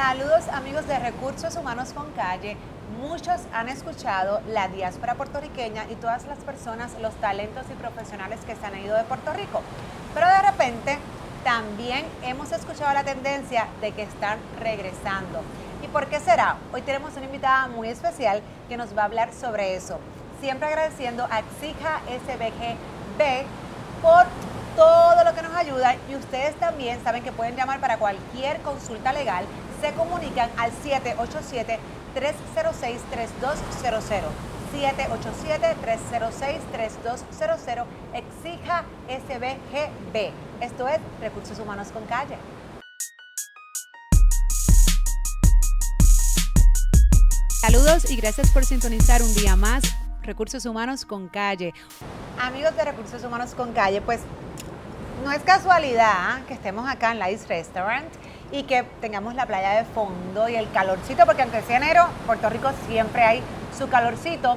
Saludos amigos de Recursos Humanos con Calle. Muchos han escuchado la diáspora puertorriqueña y todas las personas, los talentos y profesionales que se han ido de Puerto Rico. Pero de repente también hemos escuchado la tendencia de que están regresando. ¿Y por qué será? Hoy tenemos una invitada muy especial que nos va a hablar sobre eso. Siempre agradeciendo a Exija SBGB por todo lo que nos ayuda y ustedes también saben que pueden llamar para cualquier consulta legal. Se comunican al 787 306 3200. 787-306-3200. Exija SBGB. Esto es Recursos Humanos con Calle. Saludos y gracias por sintonizar un día más Recursos Humanos con Calle. Amigos de Recursos Humanos con Calle, pues no es casualidad que estemos acá en Lice Restaurant y que tengamos la playa de fondo y el calorcito, porque aunque sea enero, Puerto Rico siempre hay su calorcito.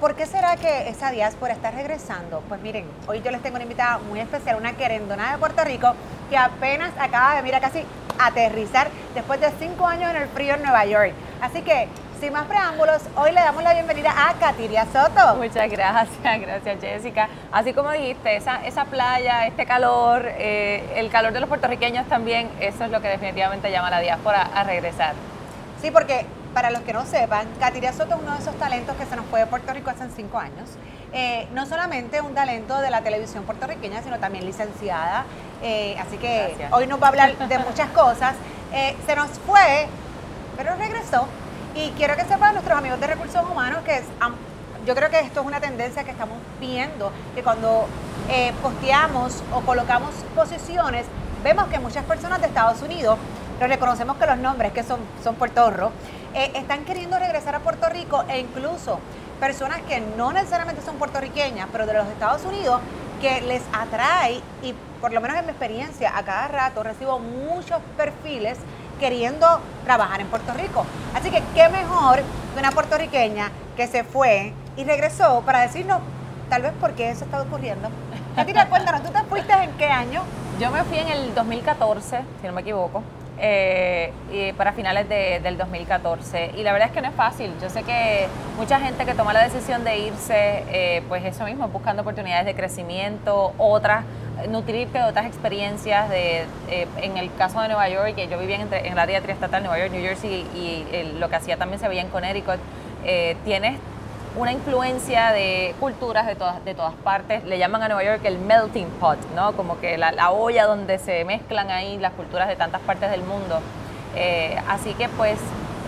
¿Por qué será que esa diáspora está regresando? Pues miren, hoy yo les tengo una invitada muy especial, una querendona de Puerto Rico que apenas acaba de, mira, casi aterrizar después de cinco años en el frío en Nueva York. Así que sin más preámbulos, hoy le damos la bienvenida a Katiria Soto. Muchas gracias, gracias Jessica. Así como dijiste, esa, esa playa, este calor, eh, el calor de los puertorriqueños también, eso es lo que definitivamente llama a la diáspora a regresar. Sí, porque para los que no sepan, Katiria Soto es uno de esos talentos que se nos fue de Puerto Rico hace cinco años. Eh, no solamente un talento de la televisión puertorriqueña, sino también licenciada. Eh, así que hoy nos va a hablar de muchas cosas. se nos fue, pero regresó y quiero que sepan nuestros amigos de recursos humanos que yo creo que esto es una tendencia que estamos viendo, que cuando eh, posteamos o colocamos posiciones, vemos que muchas personas de Estados Unidos, pero reconocemos que los nombres que son, son puertorros, eh, están queriendo regresar a Puerto Rico e incluso personas que no necesariamente son puertorriqueñas, pero de los Estados Unidos, que les atrae y por lo menos en mi experiencia, a cada rato recibo muchos perfiles queriendo trabajar en Puerto Rico. Así que qué mejor que una puertorriqueña que se fue y regresó para decirnos tal vez por qué eso está ocurriendo. Katina, cuéntanos, ¿tú te fuiste en qué año? Yo me fui en el 2014, si no me equivoco. Eh, y para finales del 2014. Y la verdad es que no es fácil. Yo sé que mucha gente que toma la decisión de irse, eh, pues eso mismo, buscando oportunidades de crecimiento, otras nutrirte de otras experiencias. De, eh, en el caso de Nueva York, que yo vivía en, en el área triestatal, Nueva York, New Jersey, y lo que hacía también se veía en Connecticut, eh, tienes una influencia de culturas de todas, de todas partes. Le llaman a Nueva York el melting pot, ¿no? Como que la, olla donde se mezclan ahí las culturas de tantas partes del mundo. Eh, así que pues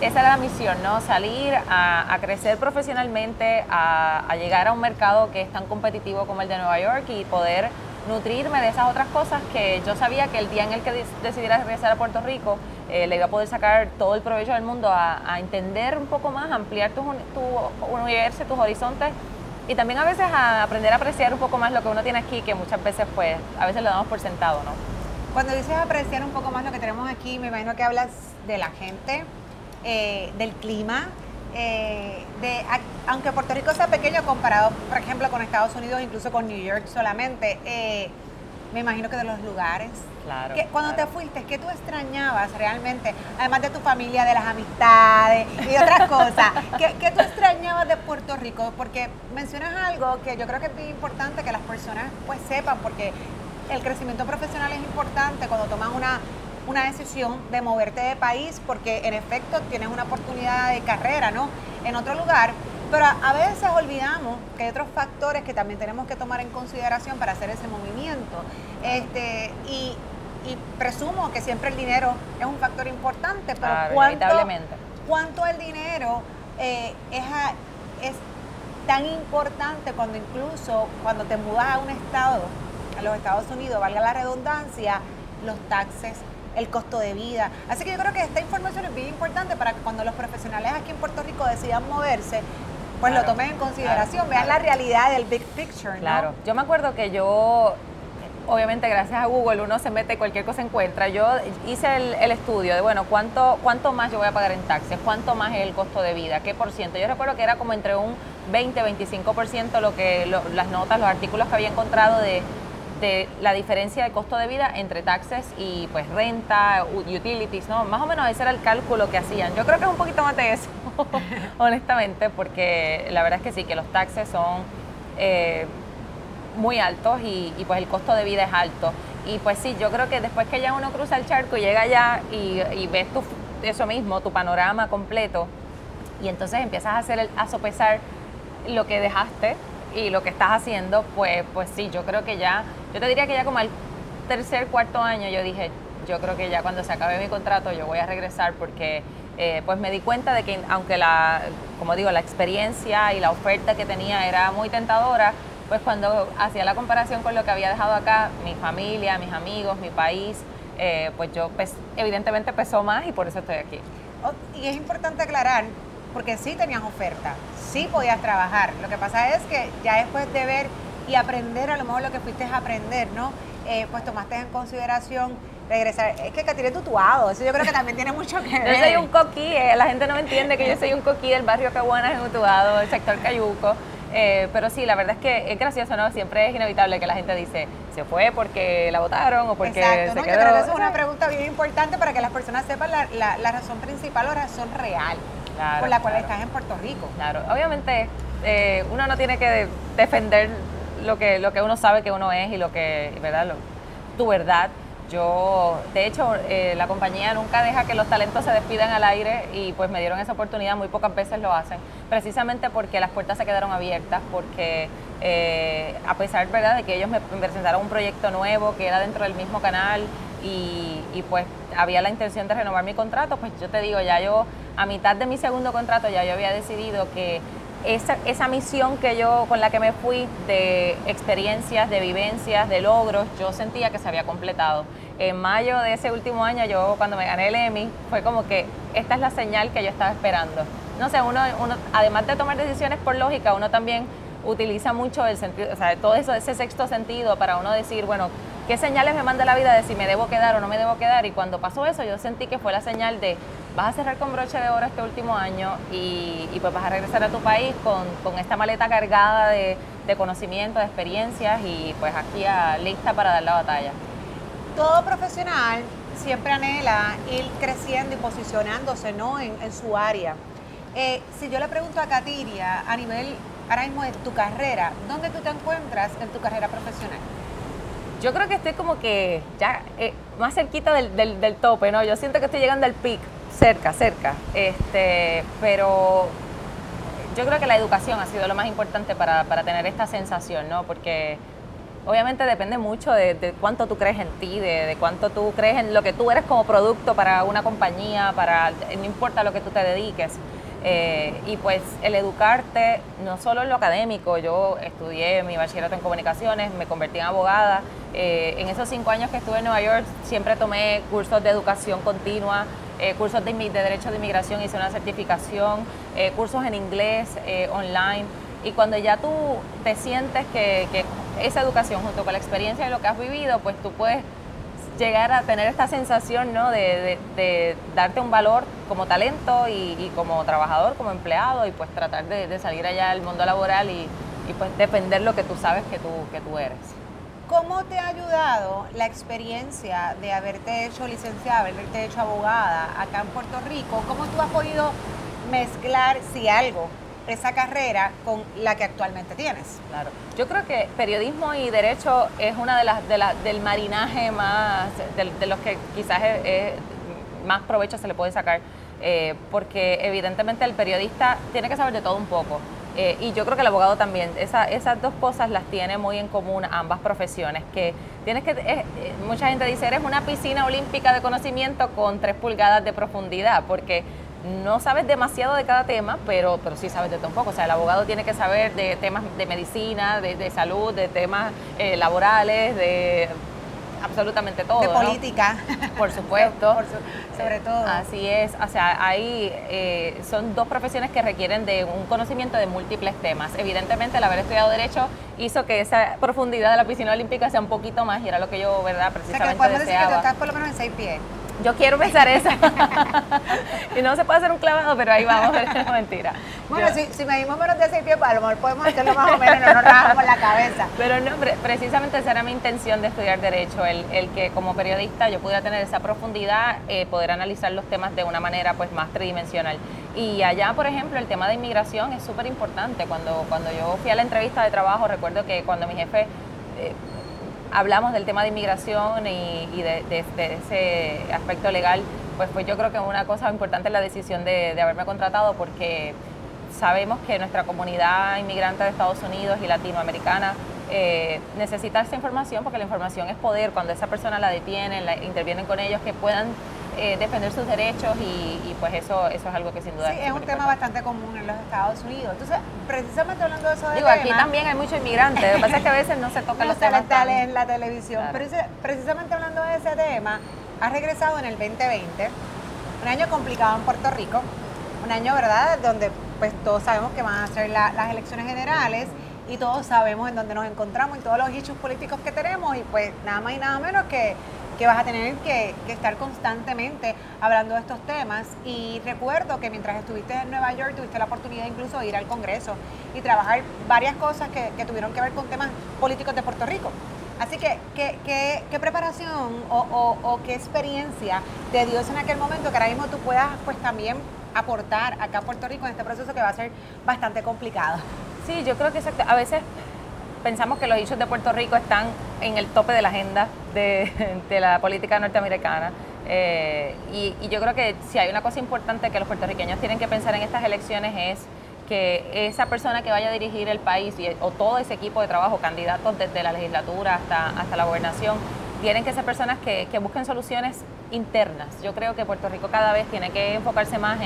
esa era la misión, ¿no? Salir a, crecer profesionalmente, a, a, llegar a un mercado que es tan competitivo como el de Nueva York y poder nutrirme de esas otras cosas que yo sabía que el día en el que decidiera regresar a Puerto Rico eh, le iba a poder sacar todo el provecho del mundo a, entender un poco más, ampliar tu, universo, tus horizontes y también a veces a aprender a apreciar un poco más lo que uno tiene aquí, que muchas veces pues a veces lo damos por sentado, ¿no? Cuando dices apreciar un poco más lo que tenemos aquí, me imagino que hablas de la gente, eh, del clima, eh, de, aunque Puerto Rico sea pequeño comparado, por ejemplo, con Estados Unidos, incluso con New York solamente, eh, me imagino que de los lugares. Claro. cuando te fuiste, ¿qué tú extrañabas realmente? Además de tu familia, de las amistades y otras cosas. ¿Qué, ¿Qué, tú extrañabas de Puerto Rico? Porque mencionas algo que yo creo que es muy importante que las personas pues sepan, porque el crecimiento profesional es importante cuando toman una una decisión de moverte de país porque en efecto tienes una oportunidad de carrera, ¿no? En otro lugar, pero a, veces olvidamos que hay otros factores que también tenemos que tomar en consideración para hacer ese movimiento. Este, y, presumo que siempre el dinero es un factor importante, pero ¿cuánto, ¿cuánto, el dinero eh, es, es tan importante cuando incluso cuando te mudas a un estado, a los Estados Unidos, valga la redundancia, los taxes el costo de vida. Así que yo creo que esta información es bien importante para que cuando los profesionales aquí en Puerto Rico decidan moverse, pues lo tomen en consideración, vean la realidad del big picture. Claro, yo me acuerdo que yo obviamente gracias a Google uno se mete cualquier cosa encuentra. Yo hice el, estudio de, bueno, ¿cuánto, ¿cuánto más yo voy a pagar en taxes? ¿Cuánto más es el costo de vida? ¿Qué por ciento? Yo recuerdo que era como entre un 20-25% lo que las notas, los artículos que había encontrado de de la diferencia de costo de vida entre taxes y pues renta, utilities, ¿no? Más o menos ese era el cálculo que hacían. Yo creo que es un poquito más de eso, honestamente, porque la verdad es que sí, que los taxes son eh, muy altos y, pues el costo de vida es alto. Y pues sí, yo creo que después que ya uno cruza el charco, llega allá y, y ves tu, eso mismo, tu panorama completo, y entonces empiezas a hacer el, a sopesar lo que dejaste y lo que estás haciendo, pues, pues sí, yo creo que ya, yo te diría que ya como al tercer, cuarto año yo dije, yo creo que ya cuando se acabe mi contrato yo voy a regresar porque eh, pues me di cuenta de que aunque la, como digo, la experiencia y la oferta que tenía era muy tentadora, pues cuando hacía la comparación con lo que había dejado acá, mi familia, mis amigos, mi país, eh, pues yo pues, evidentemente pesó más y por eso estoy aquí. Oh, y es importante aclarar porque sí tenías oferta, sí podías trabajar. Lo que pasa es que ya después de ver y aprender a lo mejor lo que fuiste a aprender, ¿no? Eh, pues tomaste en consideración regresar. Es que es tutuado, eso yo creo que también tiene mucho que ver. Yo soy un coquí, eh, la gente no me entiende que yo soy un coquí del barrio Caguanas en Utuado, del sector Cayuco. Eh, pero sí, la verdad es que es gracioso, ¿no? Siempre es inevitable que la gente dice, se fue porque la votaron o porque Exacto, se ¿no? quedó. Yo creo que eso es una pregunta bien importante para que las personas sepan la, la, la razón principal o razón real por la cual estás en Puerto Rico. Claro, obviamente eh, uno no tiene que defender lo que, lo que uno sabe que uno es y lo que, ¿verdad? tu verdad. Yo, de hecho, eh, la compañía nunca deja que los talentos se despidan al aire y pues me dieron esa oportunidad, muy pocas veces lo hacen, precisamente porque las puertas se quedaron abiertas, porque eh, a pesar ¿verdad? de que ellos me presentaron un proyecto nuevo que era dentro del mismo canal y, y pues había la intención de renovar mi contrato, pues yo te digo, ya yo a mitad de mi segundo contrato ya yo había decidido que esa, esa, misión que yo con la que me fui de experiencias, de vivencias, de logros, yo sentía que se había completado. En mayo de ese último año, yo cuando me gané el Emmy, fue como que esta es la señal que yo estaba esperando. No sé, uno, uno además de tomar decisiones por lógica, uno también utiliza mucho el sentido, o sea, todo eso, ese sexto sentido para uno decir, bueno, ¿qué señales me manda la vida de si me debo quedar o no me debo quedar? Y cuando pasó eso, yo sentí que fue la señal de vas a cerrar con broche de oro este último año y, pues vas a regresar a tu país con, esta maleta cargada de, conocimiento, de experiencias y pues aquí lista para dar la batalla. Todo profesional siempre anhela ir creciendo y posicionándose ¿no? en, su área. Eh, si yo le pregunto a Katiria, a nivel ahora mismo de tu carrera, ¿dónde tú te encuentras en tu carrera profesional? Yo creo que estoy como que ya eh, más cerquita del, del, tope, ¿no? Yo siento que estoy llegando al pic cerca, cerca. Este, pero yo creo que la educación ha sido lo más importante para, tener esta sensación, ¿no? Porque obviamente depende mucho de, cuánto tú crees en ti, de, cuánto tú crees en lo que tú eres como producto para una compañía, para no importa lo que tú te dediques. Eh, y pues el educarte, no solo en lo académico, yo estudié mi bachillerato en comunicaciones, me convertí en abogada. Eh, en esos cinco años que estuve en Nueva York siempre tomé cursos de educación continua, eh, cursos de, de, Derecho de Inmigración, hice una certificación, eh, cursos en inglés, eh, online. Y cuando ya tú te sientes que, esa educación junto con la experiencia de lo que has vivido, pues tú puedes llegar a tener esta sensación ¿no? de, darte un valor como talento y, como trabajador, como empleado y pues tratar de, salir allá al mundo laboral y, y, pues defender lo que tú sabes que tú, que tú eres. ¿Cómo te ha ayudado la experiencia de haberte hecho licenciada, haberte hecho abogada acá en Puerto Rico? ¿Cómo tú has podido mezclar, si algo, esa carrera con la que actualmente tienes? Claro. Yo creo que periodismo y derecho es una de las, de del marinaje más, de, los que quizás más provecho se le puede sacar, eh, porque evidentemente el periodista tiene que saber de todo un poco. Eh, y yo creo que el abogado también, esas dos cosas las tiene muy en común ambas profesiones, que tienes que, eh, mucha gente dice, eres una piscina olímpica de conocimiento con tres pulgadas de profundidad, porque no sabes demasiado de cada tema, pero, pero sí sabes de todo un poco. O sea, el abogado tiene que saber de temas de medicina, de, salud, de temas eh, laborales, de absolutamente todo. De política. Por supuesto. sobre todo. Así es. O sea, ahí eh, son dos profesiones que requieren de un conocimiento de múltiples temas. Evidentemente, el haber estudiado Derecho hizo que esa profundidad de la piscina olímpica sea un poquito más y era lo que yo, ¿verdad? Precisamente o sea, que podemos decir que tú estás por lo menos en seis pies. Yo quiero pensar eso. y no se puede hacer un clavado, pero ahí vamos, mentira. Bueno, si, si medimos menos de seis pies, pues a lo mejor podemos hacerlo más o menos, no nos rajamos la cabeza. Pero no, precisamente esa era mi intención de estudiar Derecho, el, el que como periodista yo pudiera tener esa profundidad, eh, poder analizar los temas de una manera pues más tridimensional. Y allá, por ejemplo, el tema de inmigración es súper importante. Cuando, cuando yo fui a la entrevista de trabajo, recuerdo que cuando mi jefe... Eh, hablamos del tema de inmigración y, de, ese aspecto legal, pues pues yo creo que una cosa importante es la decisión de, haberme contratado porque sabemos que nuestra comunidad inmigrante de Estados Unidos y latinoamericana eh, necesita esa información porque la información es poder. Cuando esa persona la detienen, la, intervienen con ellos, que puedan eh, defender sus derechos y, pues eso, eso es algo que sin duda sí, es, un tema bastante común en los Estados Unidos. Entonces, precisamente hablando de eso de Digo, aquí también hay muchos inmigrantes, lo que pasa es que a veces no se tocan los temas en la televisión. Pero precisamente hablando de ese tema, has regresado en el 2020, un año complicado en Puerto Rico, un año, ¿verdad?, donde pues todos sabemos que van a ser las elecciones generales y todos sabemos en dónde nos encontramos y todos los hechos políticos que tenemos y pues nada más y nada menos que que vas a tener que, estar constantemente hablando de estos temas. Y recuerdo que mientras estuviste en Nueva York tuviste la oportunidad incluso de ir al Congreso y trabajar varias cosas que, tuvieron que ver con temas políticos de Puerto Rico. Así que, ¿qué, preparación o, qué experiencia te dio en aquel momento que ahora mismo tú puedas pues también aportar acá a Puerto Rico en este proceso que va a ser bastante complicado? Sí, yo creo que a veces pensamos que los hechos de Puerto Rico están en el tope de la agenda de, la política norteamericana. Eh, y, yo creo que si hay una cosa importante que los puertorriqueños tienen que pensar en estas elecciones es que esa persona que vaya a dirigir el país o todo ese equipo de trabajo, candidatos desde la legislatura hasta, hasta la gobernación, tienen que ser personas que, busquen soluciones internas. Yo creo que Puerto Rico cada vez tiene que enfocarse más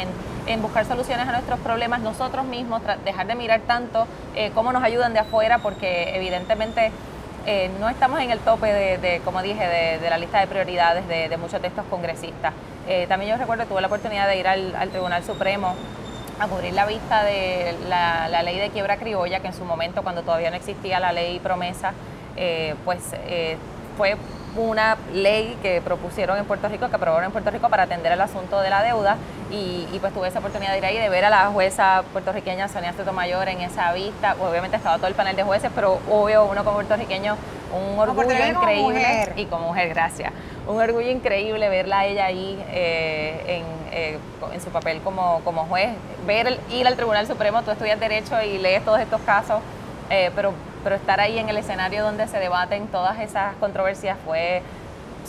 en, buscar soluciones a nuestros problemas nosotros mismos, dejar de mirar tanto eh, cómo nos ayudan de afuera, porque evidentemente eh, no estamos en el tope de, como dije, de, la lista de prioridades de, muchos de estos congresistas. Eh, también yo recuerdo que tuve la oportunidad de ir al, Tribunal Supremo a cubrir la vista de la, la, ley de quiebra criolla, que en su momento, cuando todavía no existía la ley promesa, pues fue una ley que propusieron en Puerto Rico, que aprobaron en Puerto Rico para atender el asunto de la deuda y, pues tuve esa oportunidad de ir ahí, de ver a la jueza puertorriqueña Sonia Mayor en esa vista. Obviamente estaba todo el panel de jueces, pero obvio uno como puertorriqueño, un orgullo increíble. y como mujer, gracias. Un orgullo increíble verla a ella ahí eh, eh, en, su papel como, como juez. Ver ir al Tribunal Supremo, tú estudias Derecho y lees todos estos casos, eh, pero pero estar ahí en el escenario donde se debaten todas esas controversias fue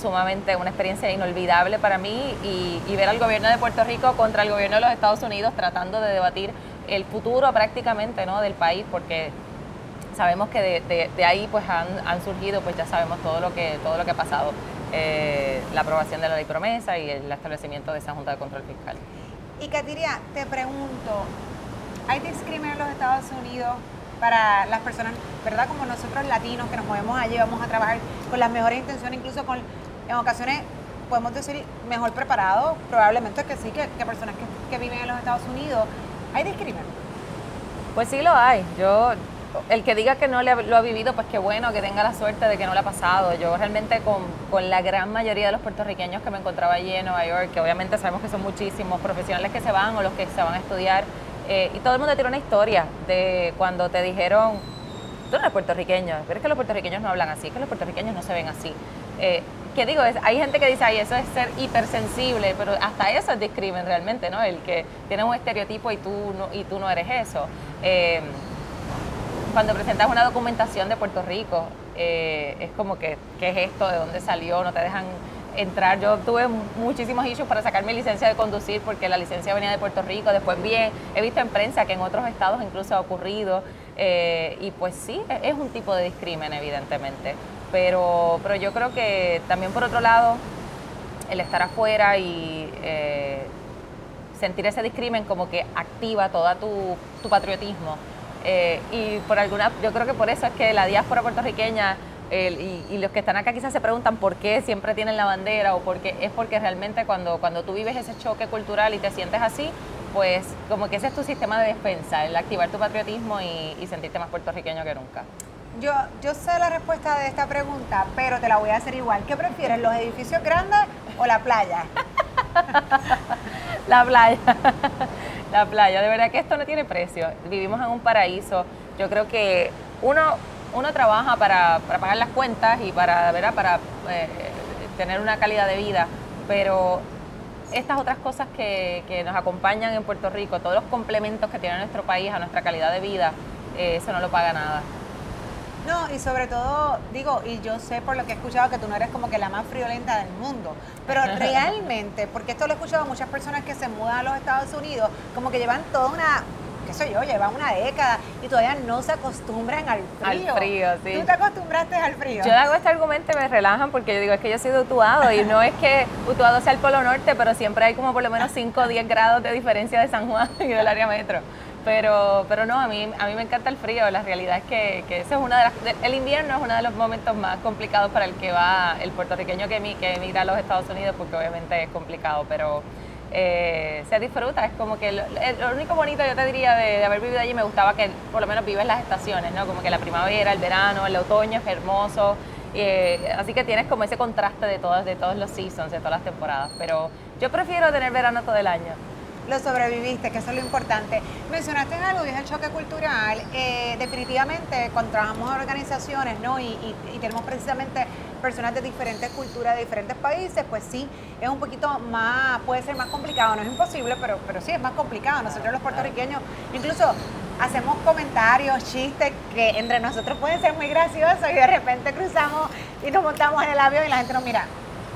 sumamente una experiencia inolvidable para mí y, ver al gobierno de Puerto Rico contra el gobierno de los Estados Unidos tratando de debatir el futuro prácticamente ¿no? del país porque sabemos que de, ahí pues han, surgido pues ya sabemos todo lo que todo lo que ha pasado eh, la aprobación de la ley promesa y el establecimiento de esa junta de control fiscal y Katiria te pregunto hay discriminación en los Estados Unidos para las personas, ¿verdad? Como nosotros latinos que nos movemos allí, vamos a trabajar con las mejores intenciones, incluso con, en ocasiones, podemos decir, mejor preparados, probablemente que sí, que, personas que, viven en los Estados Unidos. ¿Hay discriminación? Pues sí lo hay. Yo, el que diga que no lo ha vivido, pues qué bueno, que tenga la suerte de que no le ha pasado. Yo realmente con, con, la gran mayoría de los puertorriqueños que me encontraba allí en Nueva York, que obviamente sabemos que son muchísimos profesionales que se van o los que se van a estudiar, eh, y todo el mundo tiene una historia de cuando te dijeron, tú no eres puertorriqueño, pero es que los puertorriqueños no hablan así, es que los puertorriqueños no se ven así. Eh, ¿Qué digo? Hay gente que dice, ay, eso es ser hipersensible, pero hasta eso es discrimen realmente, ¿no? El que tiene un estereotipo y tú no, y tú no eres eso. Eh, cuando presentas una documentación de Puerto Rico, eh, es como que, ¿qué es esto? ¿De dónde salió? No te dejan entrar. Yo tuve muchísimos issues para sacar mi licencia de conducir porque la licencia venía de Puerto Rico. Después bien, he visto en prensa que en otros estados incluso ha ocurrido. Eh, y pues sí, e, es un tipo de discrimen, evidentemente. Pero, pero yo creo que también por otro lado, el estar afuera y eh, sentir ese discrimen como que activa todo tu, patriotismo. Eh, y por alguna, yo creo que por eso es que la diáspora puertorriqueña y, los que están acá quizás se preguntan por qué siempre tienen la bandera o por qué es porque realmente cuando, cuando tú vives ese choque cultural y te sientes así, pues como que ese es tu sistema de defensa, el activar tu patriotismo y, sentirte más puertorriqueño que nunca. Yo, yo sé la respuesta de esta pregunta, pero te la voy a hacer igual. ¿Qué prefieres, los edificios grandes o la playa? La playa. La playa. De verdad que esto no tiene precio. Vivimos en un paraíso. Yo creo que uno, uno trabaja para, pagar las cuentas y para, ¿verdad? para eh, tener una calidad de vida, pero estas otras cosas que, que, nos acompañan en Puerto Rico, todos los complementos que tiene nuestro país a nuestra calidad de vida, eh, eso no lo paga nada. No, y sobre todo, digo, y yo sé por lo que he escuchado que tú no eres como que la más friolenta del mundo, pero realmente, porque esto lo he escuchado a muchas personas que se mudan a los Estados Unidos, como que llevan toda una, qué sé yo, llevan una década y todavía no se acostumbran al frío. Al frío, sí. ¿Tú te acostumbraste al frío? Yo hago este argumento y me relajan porque yo digo, es que yo soy de Utuado y no es que Utuado sea el Polo Norte, pero siempre hay como por lo menos 5 o 10 grados de diferencia de San Juan y del área metro. Pero, pero no, a mí, a mí me encanta el frío. La realidad es que, que eso es una de las, el invierno es uno de los momentos más complicados para el que va el puertorriqueño que, que emigra a los Estados Unidos, porque obviamente es complicado, pero eh, se disfruta. Es como que lo, único bonito, yo te diría, de, haber vivido allí, me gustaba que por lo menos vives las estaciones, ¿no? Como que la primavera, el verano, el otoño es hermoso. Eh, así que tienes como ese contraste de todos, de todos los seasons, de todas las temporadas. Pero yo prefiero tener verano todo el año lo sobreviviste, que eso es lo importante. Mencionaste algo, y es el choque cultural. Eh, definitivamente, cuando trabajamos organizaciones, ¿no? Y, tenemos precisamente personas de diferentes culturas, de diferentes países, pues sí, es un poquito más, puede ser más complicado. No es imposible, pero, pero sí es más complicado. Nosotros los puertorriqueños, incluso hacemos comentarios, chistes que entre nosotros pueden ser muy graciosos y de repente cruzamos y nos montamos en el avión y la gente nos mira,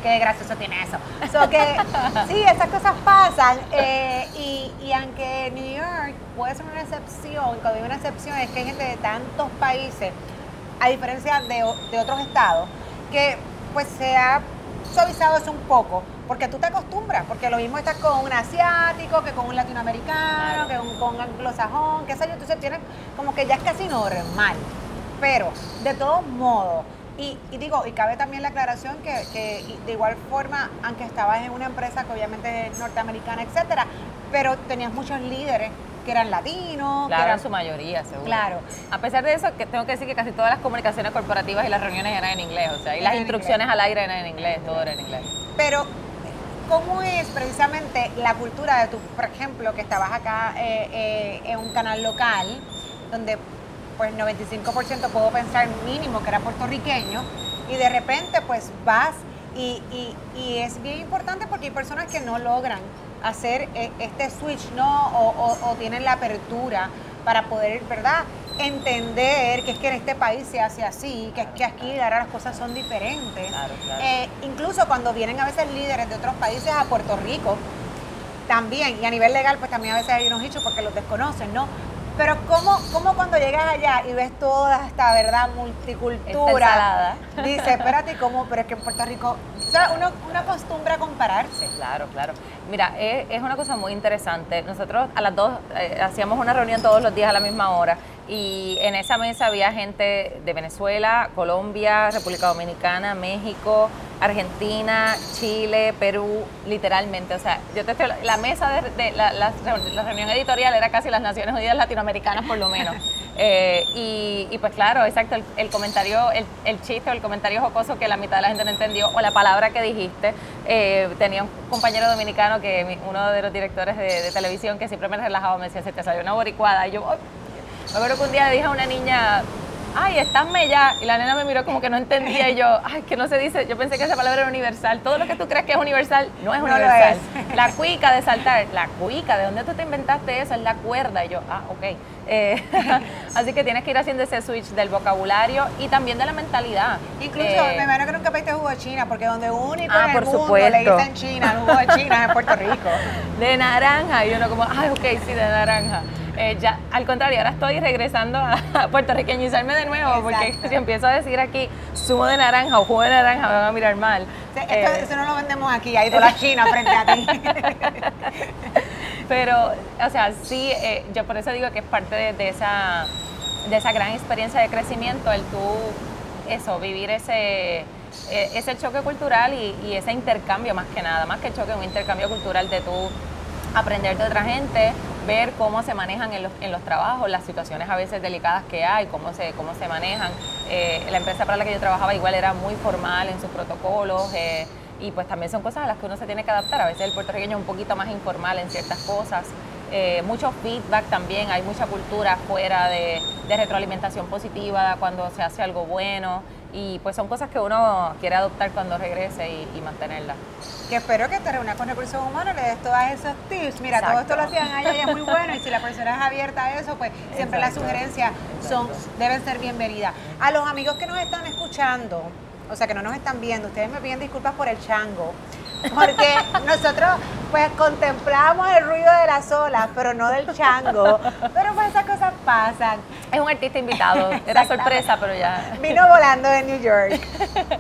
qué gracioso tiene eso. So que sí, esas cosas pasan. Eh, y, y, aunque New York puede ser una excepción, cuando hay una excepción es que hay gente de tantos países, a diferencia de, de otros estados, que pues se ha suavizado eso un poco, porque tú te acostumbras, porque lo mismo estás con un asiático, que con un latinoamericano, que con un anglosajón, qué sé yo, entonces tienes como que ya es casi normal. Pero, de todos modos, y, digo, y cabe también la aclaración que, de igual forma, aunque estabas en una empresa que obviamente es norteamericana, etcétera, pero tenías muchos líderes que eran latinos. Claro, que eran su mayoría, seguro. Claro. A pesar de eso, que tengo que decir que casi todas las comunicaciones corporativas y las reuniones eran en inglés, o sea, y las instrucciones al aire eran en inglés, todo era en inglés. Pero, ¿cómo es precisamente la cultura de tu, por ejemplo, que estabas acá eh, eh, en un canal local, donde pues 95% puedo pensar mínimo que era puertorriqueño y de repente pues vas y, y, es bien importante porque hay personas que no logran hacer e, este switch, ¿no? O, tienen la apertura para poder, ¿verdad? Entender que es que en este país se hace así, que es que aquí ahora las cosas son diferentes. Eh, incluso cuando vienen a veces líderes de otros países a Puerto Rico, también, y a nivel legal, pues también a veces hay unos hechos porque los desconocen, ¿no? Pero ¿cómo, ¿cómo cuando llegas allá y ves toda esta, verdad, multicultura? Dice, espérate, ¿cómo? Pero es que en Puerto Rico, sea, uno, uno acostumbra a compararse. Claro, claro. Mira, es, una cosa muy interesante. Nosotros a las dos eh, hacíamos una reunión todos los días a la misma hora y en esa mesa había gente de Venezuela, Colombia, República Dominicana, México, Argentina, Chile, Perú, literalmente. O sea, yo te estoy, la mesa de, la, reunión editorial era casi las Naciones Unidas latinoamericanas por lo menos. Eh, y, pues claro, exacto, el, comentario, el, chiste o el comentario jocoso que la mitad de la gente no entendió o la palabra que dijiste. Eh, tenía un compañero dominicano que uno de los directores de, televisión que siempre me relajaba, me decía, se te salió una boricuada. Y yo, me acuerdo que un día le dije a una niña, ay, estás ya. Y la nena me miró como que no entendía y yo, ay, que no se dice, yo pensé que esa palabra era universal. Todo lo que tú crees que es universal no es universal. La cuica de saltar, la cuica, ¿de dónde tú te inventaste eso? Es la cuerda. Y yo, ah, ok. Eh, así que tienes que ir haciendo ese switch del vocabulario y también de la mentalidad. Incluso, eh, me imagino que nunca pediste jugo de China, porque donde único ah, en el por mundo supuesto. le dicen China, el jugo de China es en Puerto Rico. De naranja. Y uno como, ay, ok, sí, de naranja. Eh, ya, al contrario, ahora estoy regresando a puertorriqueñizarme de nuevo, porque si empiezo a decir aquí zumo de naranja o jugo de naranja, me van a mirar mal. Eh, eso no lo vendemos aquí, hay de la China frente a ti. Pero, o sea, sí, eh, yo por eso digo que es parte de, esa, de esa gran experiencia de crecimiento, el tú, eso, vivir ese, ese choque cultural y, y ese intercambio más que nada, más que choque, un intercambio cultural de tú aprender de otra gente, ver cómo se manejan en los, en los trabajos, las situaciones a veces delicadas que hay, cómo se, cómo se manejan. Eh, la empresa para la que yo trabajaba igual era muy formal en sus protocolos. Eh, y pues también son cosas a las que uno se tiene que adaptar. A veces el puertorriqueño es un poquito más informal en ciertas cosas. Eh, mucho feedback también, hay mucha cultura fuera de, retroalimentación positiva cuando se hace algo bueno y pues son cosas que uno quiere adoptar cuando regrese y, mantenerla. Que espero que te reúnas con recursos humanos, le des todos esos tips. Mira, todo esto lo hacían allá y es muy bueno y si la persona es abierta a eso, pues siempre las sugerencias son, deben ser bienvenidas. A los amigos que nos están escuchando, o sea, que no nos están viendo, ustedes me piden disculpas por el chango, porque nosotros pues contemplamos el ruido de las olas, pero no del chango. Pero pues esas cosas pasan. Es un artista invitado, era sorpresa, pero ya. Vino volando de New York.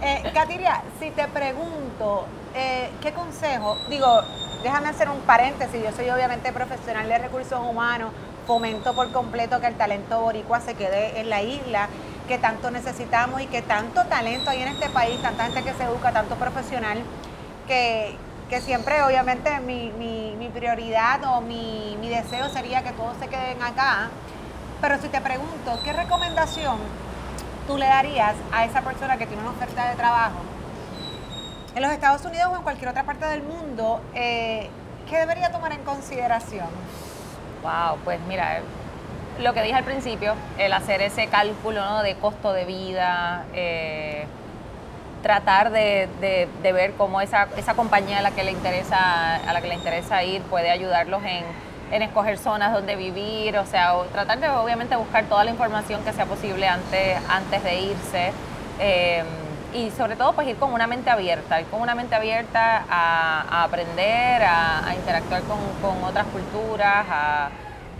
Eh, Katiria, si te pregunto, eh, ¿qué consejo? Digo, déjame hacer un paréntesis, yo soy obviamente profesional de recursos humanos, fomento por completo que el talento boricua se quede en la isla que tanto necesitamos y que tanto talento hay en este país, tanta gente que se educa, tanto profesional, que, siempre obviamente mi, prioridad o mi, deseo sería que todos se queden acá. Pero si te pregunto, ¿qué recomendación tú le darías a esa persona que tiene una oferta de trabajo en los Estados Unidos o en cualquier otra parte del mundo? Eh, ¿Qué debería tomar en consideración? Wow, pues mira, lo que dije al principio, el hacer ese cálculo de costo de vida, eh, tratar de, ver cómo esa, esa compañía a la que le interesa, a la que le interesa ir puede ayudarlos en, escoger zonas donde vivir, o sea, tratar de obviamente buscar toda la información que sea posible antes, antes de irse. Eh, y sobre todo pues ir con una mente abierta, ir con una mente abierta a, aprender, a, interactuar con, con otras culturas, a,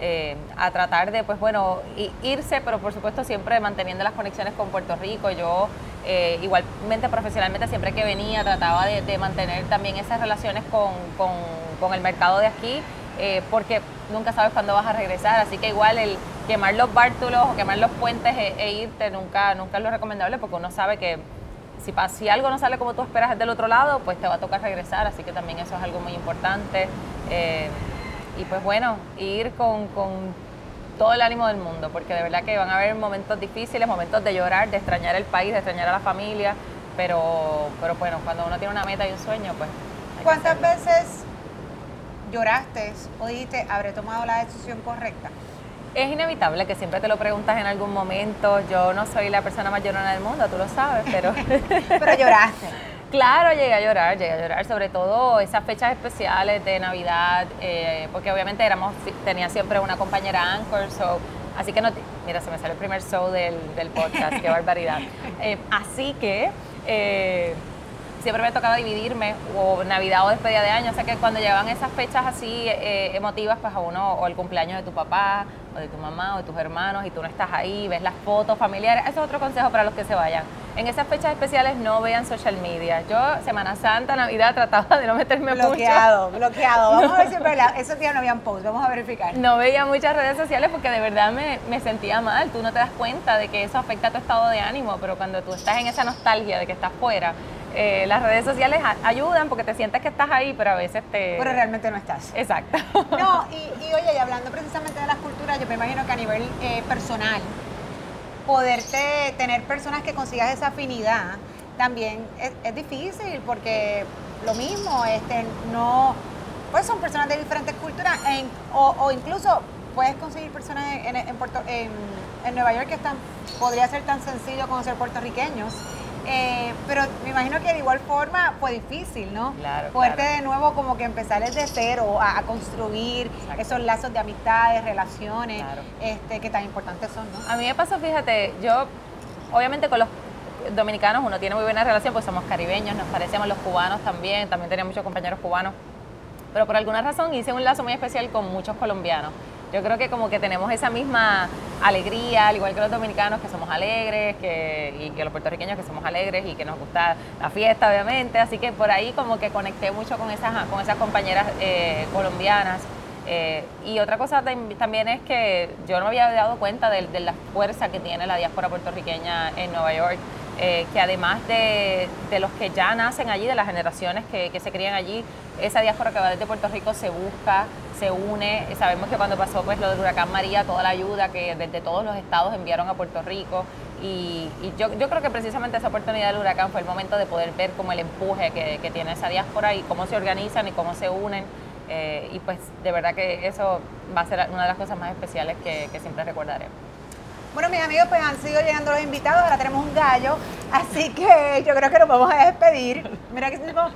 eh, a tratar de, pues bueno, irse, pero por supuesto siempre manteniendo las conexiones con Puerto Rico. Yo eh, igualmente profesionalmente siempre que venía trataba de, mantener también esas relaciones con, con, el mercado de aquí, eh, porque nunca sabes cuándo vas a regresar, así que igual el quemar los bártulos o quemar los puentes e, e, irte nunca, nunca es lo recomendable porque uno sabe que si, si algo no sale como tú esperas del otro lado, pues te va a tocar regresar, así que también eso es algo muy importante. Y pues bueno, ir con, todo el ánimo del mundo, porque de verdad que van a haber momentos difíciles, momentos de llorar, de extrañar el país, de extrañar a la familia, pero, pero bueno, cuando uno tiene una meta y un sueño, pues... ¿Cuántas veces lloraste o dijiste, habré tomado la decisión correcta? Es inevitable que siempre te lo preguntas en algún momento. Yo no soy la persona más llorona del mundo, tú lo sabes, pero... pero lloraste. Claro, llegué a llorar, llegué a llorar, sobre todo esas fechas especiales de Navidad, eh, porque obviamente éramos, tenía siempre una compañera anchor, so, así que no, mira, se me sale el primer show del, podcast, qué barbaridad. Eh, así que eh, siempre me tocaba dividirme, o Navidad o despedida de año, o sea que cuando llegaban esas fechas así emotivas, pues a uno, o el cumpleaños de tu papá, o de tu mamá, o de tus hermanos, y tú no estás ahí, ves las fotos familiares, eso es otro consejo para los que se vayan en esas fechas especiales no vean social media. Yo, Semana Santa, Navidad, trataba de no meterme bloqueado, mucho. Bloqueado, Vamos a ver si verdad. Esos días no habían post, vamos a verificar. No veía muchas redes sociales porque de verdad me, me, sentía mal. Tú no te das cuenta de que eso afecta a tu estado de ánimo, pero cuando tú estás en esa nostalgia de que estás fuera, eh, las redes sociales ayudan porque te sientes que estás ahí, pero a veces te... Pero realmente no estás. Exacto. No, y, y oye, y hablando precisamente de las culturas, yo me imagino que a nivel eh, personal, poderte tener personas que consigas esa afinidad también es, difícil porque lo mismo, este, no, pues son personas de diferentes culturas o, incluso puedes conseguir personas en, en, en Nueva York que están, podría ser tan sencillo conocer puertorriqueños eh, pero me imagino que de igual forma fue difícil, ¿no? Claro. Poderte de nuevo como que empezar desde cero a, construir esos lazos de amistades, relaciones, este, que tan importantes son, ¿no? A mí me pasó, fíjate, yo obviamente con los dominicanos uno tiene muy buena relación, pues somos caribeños, nos parecemos los cubanos también, también tenía muchos compañeros cubanos, pero por alguna razón hice un lazo muy especial con muchos colombianos. Yo creo que como que tenemos esa misma alegría, al igual que los dominicanos que somos alegres, que, y que los puertorriqueños que somos alegres y que nos gusta la fiesta, obviamente. Así que por ahí como que conecté mucho con esas, con esas compañeras eh, colombianas. Eh, y otra cosa también es que yo no había dado cuenta de, la fuerza que tiene la diáspora puertorriqueña en Nueva York. Eh, que además de, los que ya nacen allí, de las generaciones que, que se crían allí, esa diáspora que va desde Puerto Rico se busca, se une. Sabemos que cuando pasó pues lo del huracán María, toda la ayuda que desde todos los estados enviaron a Puerto Rico Y, yo, yo, creo que precisamente esa oportunidad del huracán fue el momento de poder ver como el empuje que, que tiene esa diáspora y cómo se organizan y cómo se unen. Eh, y pues de verdad que eso va a ser una de las cosas más especiales que, que siempre recordaré. Bueno, mis amigos, pues han sido llegando los invitados, ahora tenemos un gallo, así que yo creo que nos vamos a despedir. Mira que hicimos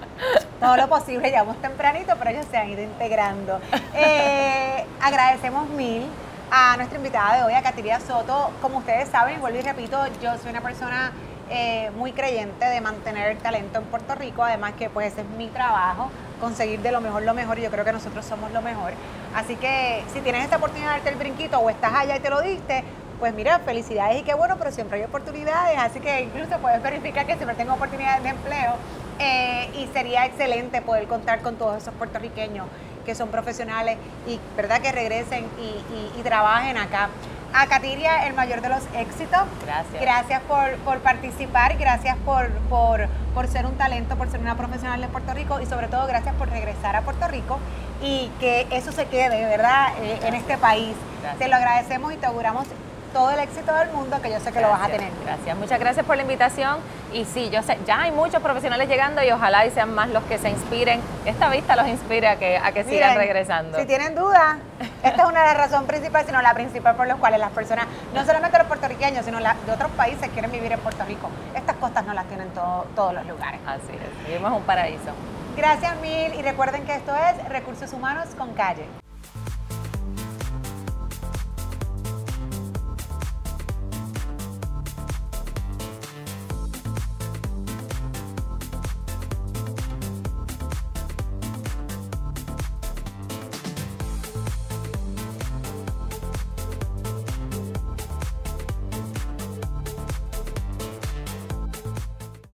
todo lo posible, llevamos tempranito, pero ellos se han ido integrando. Eh, agradecemos mil a nuestra invitada de hoy, a Catiria Soto. Como ustedes saben, vuelvo y repito, yo soy una persona eh, muy creyente de mantener el talento en Puerto Rico, además que pues ese es mi trabajo, conseguir de lo mejor lo mejor y yo creo que nosotros somos lo mejor. Así que si tienes esta oportunidad de darte el brinquito o estás allá y te lo diste, pues mira, felicidades y qué bueno, pero siempre hay oportunidades, así que incluso puedes verificar que siempre tengo oportunidades de empleo eh, y sería excelente poder contar con todos esos puertorriqueños que son profesionales y verdad que regresen y, trabajen acá. A Katiria, el mayor de los éxitos. Gracias. Gracias por, por participar, gracias por, por, por, ser un talento, por ser una profesional de Puerto Rico y sobre todo gracias por regresar a Puerto Rico y que eso se quede, ¿verdad?, eh, en este país. Te lo agradecemos y te auguramos todo el éxito del mundo que yo sé que lo vas a tener. Gracias, muchas gracias por la invitación. Y sí, yo sé, ya hay muchos profesionales llegando y ojalá y sean más los que se inspiren. Esta vista los inspire a que, a que sigan regresando. Si tienen dudas, esta es una de las razones principales, sino la principal por las cuales las personas, no solamente los puertorriqueños, sino de otros países quieren vivir en Puerto Rico. Estas costas no las tienen todos los lugares. Así es, vivimos un paraíso. Gracias mil y recuerden que esto es Recursos Humanos con Calle.